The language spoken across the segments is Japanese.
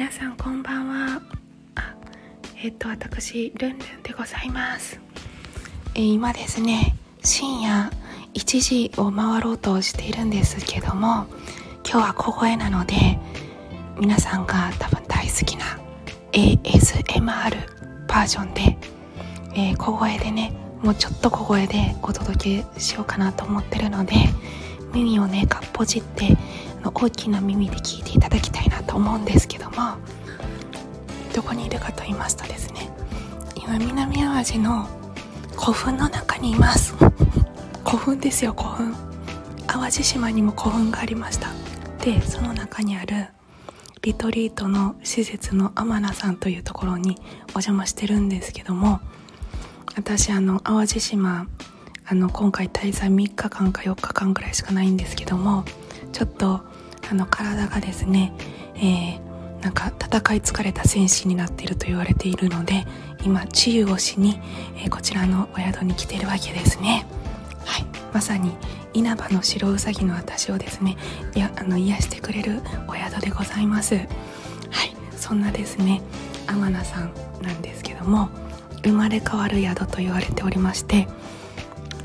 皆さんこんばんは。あえっと私ルンルンでございます、え今ですね深夜1時を回ろうとしているんですけども今日は小声なので皆さんが多分大好きな ASMR バージョンで、えー小声でねもうちょっと小声でお届けしようかなと思ってるので耳をねかっぽじっての大きな耳で聞いていただきたいなと思うんですけどもどこにいるかと言いますとですね今南淡路の古墳の中にいます。古墳ですよ古墳。淡路島にも古墳がありました。でその中にあるリトリートの施設の天名さんというところにお邪魔してるんですけども私あの淡路島あの今回滞在3日間か4日間ぐらいしかないんですけどもちょっとあの体がですね、えーなんか戦い疲れた戦士になっていると言われているので今治癒をしに、えーこちらのお宿に来ているわけですね。はい。まさに稲葉の白うさぎの私をですねいやあの癒してくれるお宿でございます。はい。そんなですね天名さんなんですけども生まれ変わる宿と言われておりまして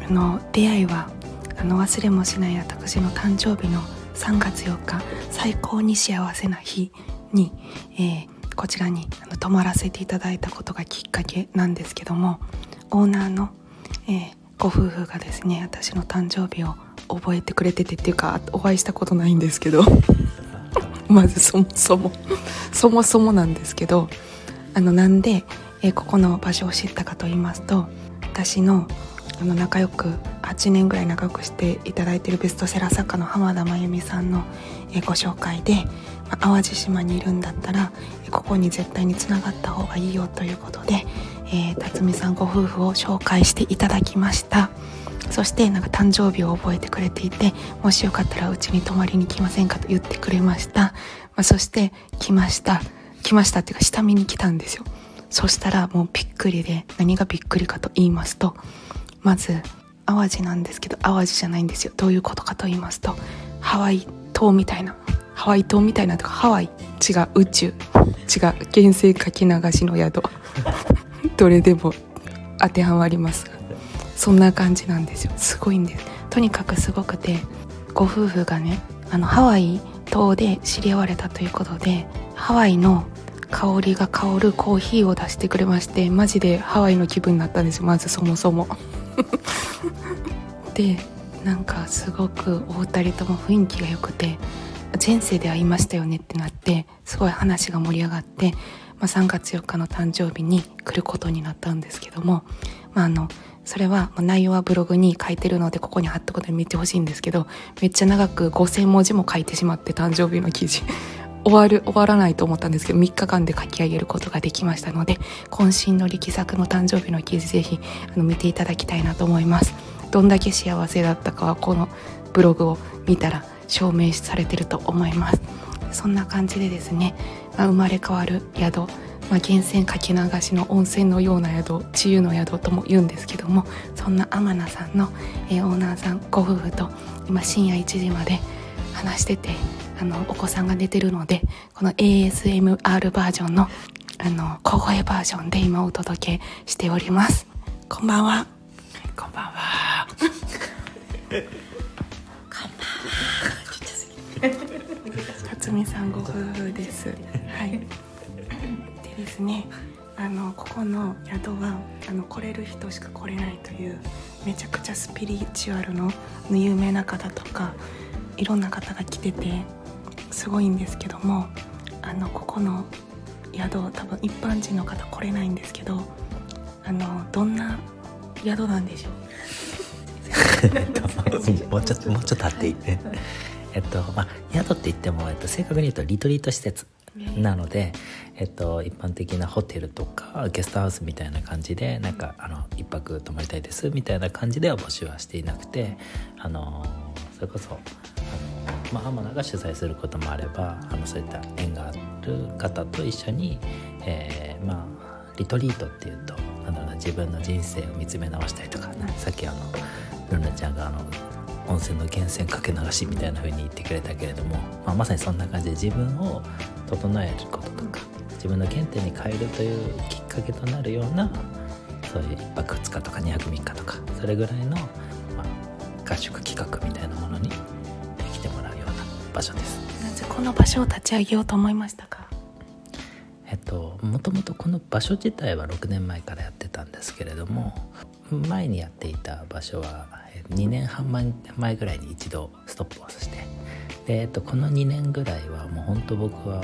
あの出会いはあの忘れもしない私の誕生日の3月4日最高に幸せな日に、えーこちらに泊まらせていただいたことがきっかけなんですけどもオーナーの、えーご夫婦がですね私の誕生日を覚えてくれててっていうかお会いしたことないんですけど まずそもそもそもそもなんですけどあのなんで、えーここの場所を知ったかと言いますと私のあの仲良く8年ぐらい仲良くしていただいているベストセラー作家の浜田真由美さんの、ご紹介で、淡路島にいるんだったらここに絶対につながった方がいいよということで、えー辰巳さんご夫婦を紹介していただきました。そしてなんか誕生日を覚えてくれていてもしよかったらうちに泊まりに来ませんかと言ってくれました、まあ、そして来ました。来ましたっていうか下見に来たんですよ。そしたらもうびっくりで何がびっくりかと言いますとまず淡路なんですけど淡路じゃないんですよ。どういうことかと言いますとハワイ島みたいなハワイ島みたいなとかハワイ違う宇宙違う原生かき流しの宿 どれでも当てはまりますそんな感じなんですよ。すごいんです。とにかくすごくてご夫婦がねあのハワイ島で知り合われたということでハワイの香りが香るコーヒーを出してくれましてマジでハワイの気分になったんですよまずそもそも。でなんかすごくお二人とも雰囲気が良くて前世で会いましたよねってなってすごい話が盛り上がって、まあ、3月4日の誕生日に来ることになったんですけども、まあ、あのそれはま内容はブログに書いてるのでここに貼っとくので見てほしいんですけどめっちゃ長く5,000文字も書いてしまって誕生日の記事。終わる終わらないと思ったんですけど3日間で書き上げることができましたので渾身の力作の誕生日の記事ぜひあの見ていただきたいなと思います。どんだけ幸せだったかはこのブログを見たら証明されてると思います。そんな感じでですね、まあ生まれ変わる宿、まあ、源泉かけ流しの温泉のような宿治癒の宿とも言うんですけどもそんな天名さんの、えーオーナーさんご夫婦と今深夜1時まで話しててあのお子さんが寝てるのでこの ASMR バージョンのあの小声バージョンで今お届けしております。こんばんは。こんばんは。辰巳さんご夫婦です。はい。でですね、あのここの宿はあの来れる人しか来れないというめちゃくちゃスピリチュアルの有名な方とかいろんな方が来ててすごいんですけども、あのここの宿多分一般人の方来れないんですけど、あのどんな宿なんでしょう？もうちょっともうちょっと立っていいね。えっとまあ、宿って言っても、えっと、正確に言うとリトリート施設なので、えっと、一般的なホテルとかゲストハウスみたいな感じでなんかあの一泊泊まりたいですみたいな感じでは募集はしていなくてあのそれこそ、まあ、浜田が主催することもあればあのそういった縁がある方と一緒に、えー、まあリトリートっていうとなんだろうな自分の人生を見つめ直したりとか、ね、さっきあのルナちゃんがあの温泉の源泉かけ流しみたいな風に言ってくれたけれども、まあ、まさにそんな感じで自分を整えることとか自分の原点に変えるというきっかけとなるようなそういう1泊2日とか2泊3日とかそれぐらいの、まあ、合宿企画みたいなものに場所です。なぜこの場所を立ち上げようと思いましたか？えっともともとこの場所自体は6年前からやってたんですけれども前にやっていた場所は2年半前ぐらいに一度ストップをしてで、えっと、この2年ぐらいはもう本当僕は、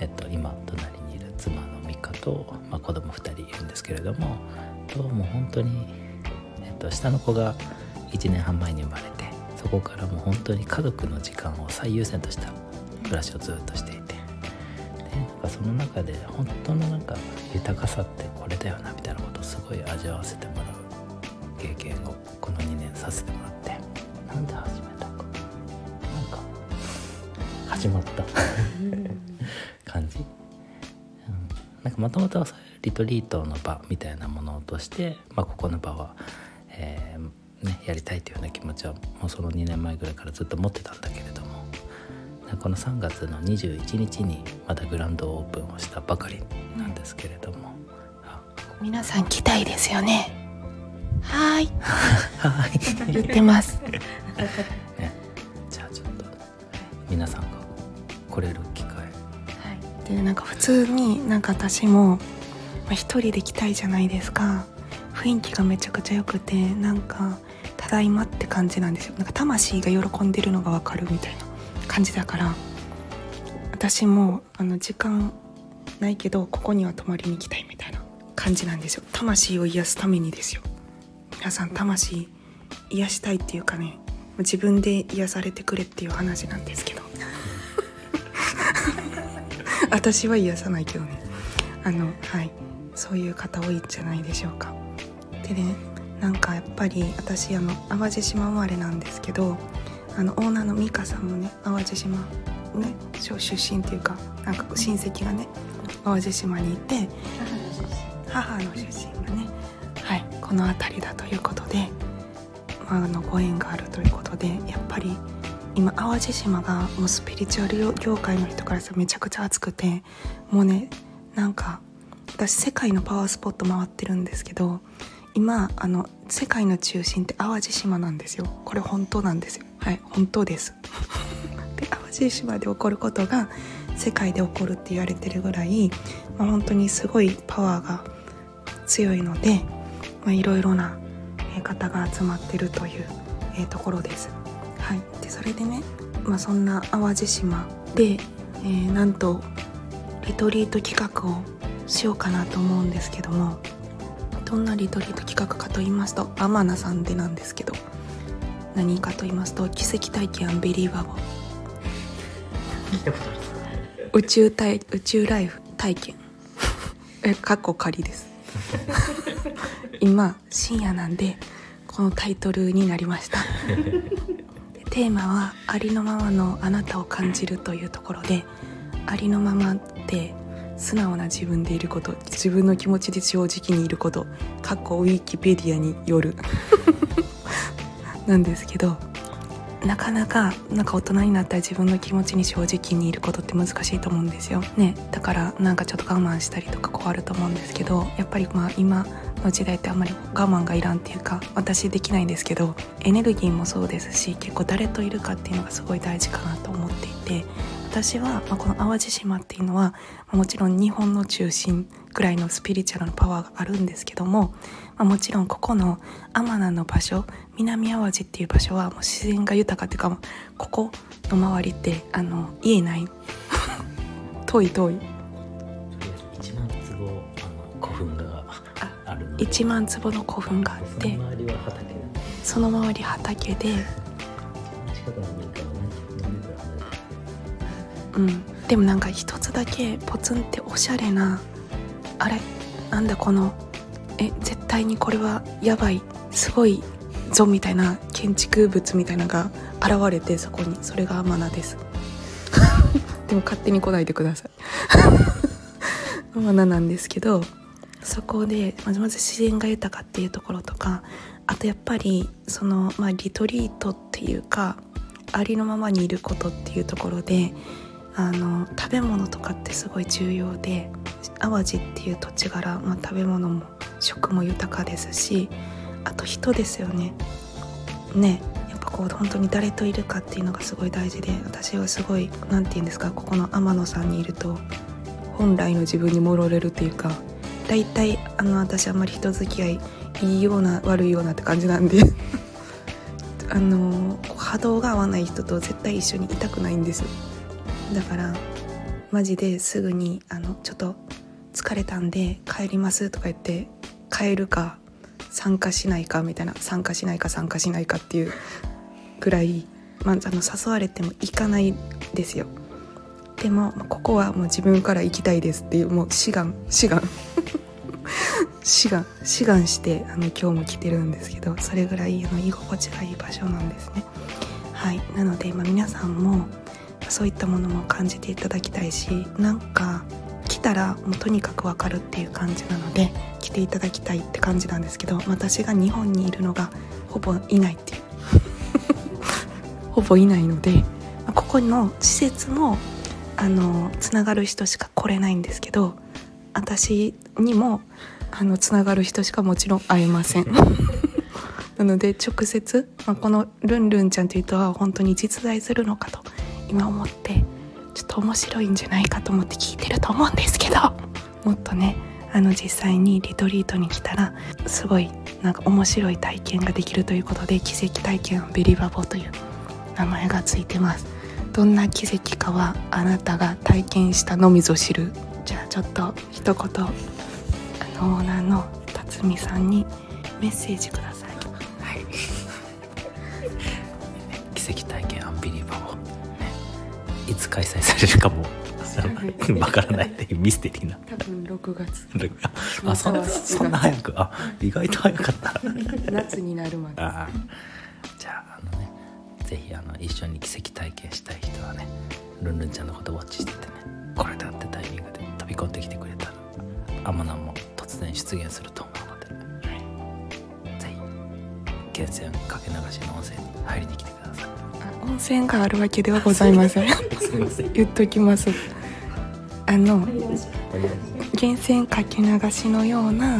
えっと、今隣にいる妻の美香と、まあ、子供2人いるんですけれどもともう本当に、えっと、下の子が1年半前に生まれてそこからもう本当に家族の時間を最優先とした暮らしをずっとしていて。でなんかその中で本当のなんか豊かさってこれだよなみたいなことをすごい味わわせてもらう経験をこの2年させてもらって。なんで始めたか。なんか始まった。感じ、うん、なんかもともとはそういうリトリートの場みたいなものとして、まあ、ここの場は、えー、ね、やりたいというような気持ちはもうその2年前ぐらいからずっと持ってたんだけれども。この3月の21日にまたグランドオープンをしたばかりなんですけれども、皆さん来たいですよね。はい。はい。言ってます。ね、じゃあちょっと皆さんが来れる機会。はい。でなんか普通になんか私も、まあ、一人で来たいじゃないですか。雰囲気がめちゃくちゃ良くてなんかただいまって感じなんですよ。なんか魂が喜んでるのが分かるみたいな感じだから私もあの時間ないけどここには泊まりに行きたいみたいな感じなんですよ。魂を癒すためにですよ。皆さん魂癒したいっていうかね自分で癒されてくれっていう話なんですけど。私は癒さないけどね。あのはい。そういう方多いんじゃないでしょうか。でねなんかやっぱり私あの淡路島生まれなんですけどあのオーナーの美香さんもね淡路島ね出身っていうかなんか親戚がね淡路島にいて母の出身がね。はいこの辺りだということで、まあ、あのご縁があるということでやっぱり今淡路島がもうスピリチュアル業界の人からさめちゃくちゃ熱くてもうねなんか私世界のパワースポット回ってるんですけど今あの世界の中心って淡路島なんですよ。これ本当なんですよ。はい本当です。で淡路島で起こることが世界で起こるって言われてるぐらい、まあ、本当にすごいパワーが強いので、いろいろな方が集まってるという、え、ところです。はい、でそれでね、まあ、そんな淡路島で、えー、なんとリトリート企画をしようかなと思うんですけどもどんなリトリート企画かと言いますと天名さんでなんですけど何かと言いますと奇跡体験アンビリーバボ宇宙体宇宙ライフ体験。えかっこ仮です。今深夜なんでこのタイトルになりました。テーマは「ありのままのあなたを感じる」というところでありのままって素直な自分でいること自分の気持ちで正直にいることかっこウィキペディアによる。なんですけどなかなかなんか大人になったら自分の気持ちに正直にいることって難しいと思うんですよ。ね。だからなんかちょっと我慢したりとかこうあると思うんですけどやっぱりまあ今の時代ってあんまり我慢がいらんっていうか私できないんですけどエネルギーもそうですし結構誰といるかっていうのがすごい大事かなと思っていて私は、まあ、この淡路島っていうのは、まあ、もちろん日本の中心ぐらいのスピリチュアルのパワーがあるんですけども、まあ、もちろんここの天名の場所南淡路っていう場所はもう自然が豊かっていうかここの周りってあの家ない。遠い遠い。1万坪あの古墳があるので。1万坪の古墳があっそのて周りは畑だその周り畑で近くうん。でもなんか一つだけポツンっておしゃれなあれ？なんだこのえ絶対にこれはやばいすごいぞみたいな建築物みたいなのが現れてそこに。それがアマナです。でも勝手に来ないでください。ア マナなんですけどそこでまずまず自然が豊かっていうところとかあとやっぱりその、まあ、リトリートっていうかありのままにいることっていうところであの食べ物とかってすごい重要で淡路っていう土地柄、まあ、食べ物も食も豊かですしあと人ですよね。ねやっぱこう本当に誰といるかっていうのがすごい大事で私はすごい何て言うんですかここの天野さんにいると本来の自分に戻れるっていうか大体あの私あんまり人付き合いいいような悪いようなって感じなんで あの波動が合わない人と絶対一緒にいたくないんです。だからマジですぐにあのちょっと疲れたんで帰りますとか言って帰るか参加しないかみたいな参加しないか参加しないかっていうぐらい、まあ、あの誘われても行かないですよ。でもここはもう自分から行きたいですっていうもう志願志願。志願 志願してあの今日も来てるんですけどそれぐらいあの居心地がいい場所なんですね。はい。なので、まあ、皆さんもそういったものも感じていただきたいしなんか来たらもうとにかくわかるっていう感じなので来ていただきたいって感じなんですけど私が日本にいるのがほぼいないっていう。ほぼいないのでここの施設もあのつながる人しか来れないんですけど私にもあのつながる人しかもちろん会えません。なので直接、まあ、このルンルンちゃんという人は本当に実在するのかと今思ってちょっと面白いんじゃないかと思って聞いてると思うんですけど もっとねあの実際にリトリートに来たらすごいなんか面白い体験ができるということで奇跡体験ベリバボという名前がついてます。どんな奇跡かはあなたが体験したのみぞ知る。じゃあちょっと一言あのオーナーの辰巳さんにメッセージください。いつ開催されるかも。わからないっていうミステリーな。多分6月。あそんそんな早く？あ意外と早かった。夏になるまで。あじゃああのねぜひあの一緒に奇跡体験したい人はねルンルンちゃんのことウォッチしててねこれだってタイミングで飛び込んできてくれたらアマナも突然出現すると思うので、ぜひ源泉かけ流しの温泉に入りに来てください。あ温泉があるわけではございません。言っときます。あの源泉かけ流しのような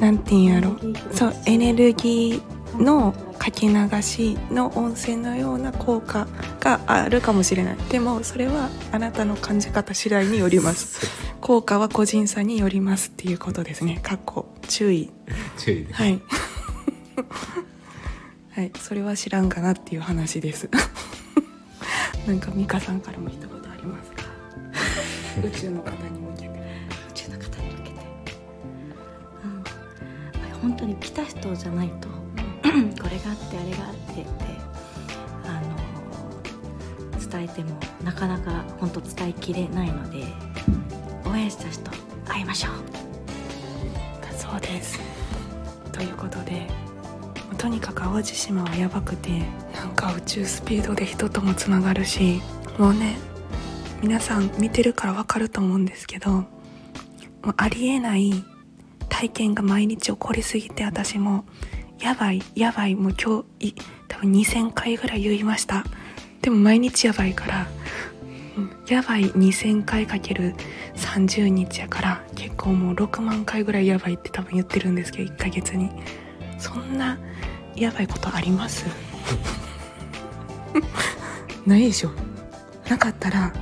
なんていうんやろ。そうエネルギーのかけ流しの温泉のような効果があるかもしれない。でもそれはあなたの感じ方次第によります。効果は個人差によりますっていうことですね。かっこ注意。注意ではいはいそれは知らんかなっていう話です。なんか美香さんからも一言ありますか？宇宙の方に向けて。宇宙の方に向けて、うん、本当に来た人じゃないと。これがあってあれがあってってあの伝えてもなかなか本当伝えきれないので応援した人会いましょう。だそうです。ということでとにかく淡路島はやばくてなんか宇宙スピードで人ともつながるしもうね皆さん見てるからわかると思うんですけどありえない体験が毎日起こりすぎて私もやばいやばいもう今日多分2000回ぐらい言いました。でも毎日やばいからやばい2000回かける30日やから結構もう6万回ぐらいやばいって多分言ってるんですけど1ヶ月に。そんなやばいことあります？ないでしょ。なかったら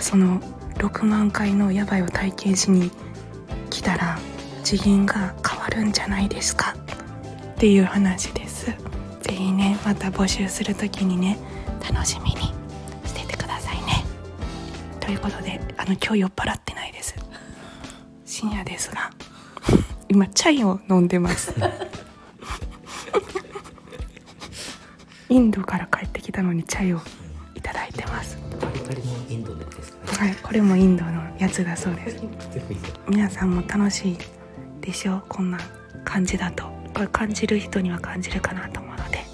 その6万回のやばいを体験しに来たら次元が変わるんじゃないですか？っていう話です。ぜひねまた募集する時にね楽しみにしててくださいね。ということであの今日酔っ払ってないです。深夜ですが今チャイを飲んでます。インドから帰ってきたのにチャイをいただいてます。かりのインドでですかはいこれもインドのやつだそうです。皆さんも楽しいでしょ？うこんな感じだと。これ感じる人には感じるかなと思うので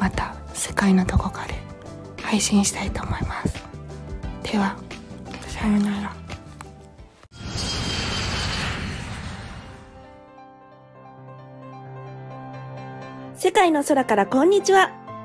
また世界のどこかで配信したいと思います。ではさようなら。世界の空からこんにちは。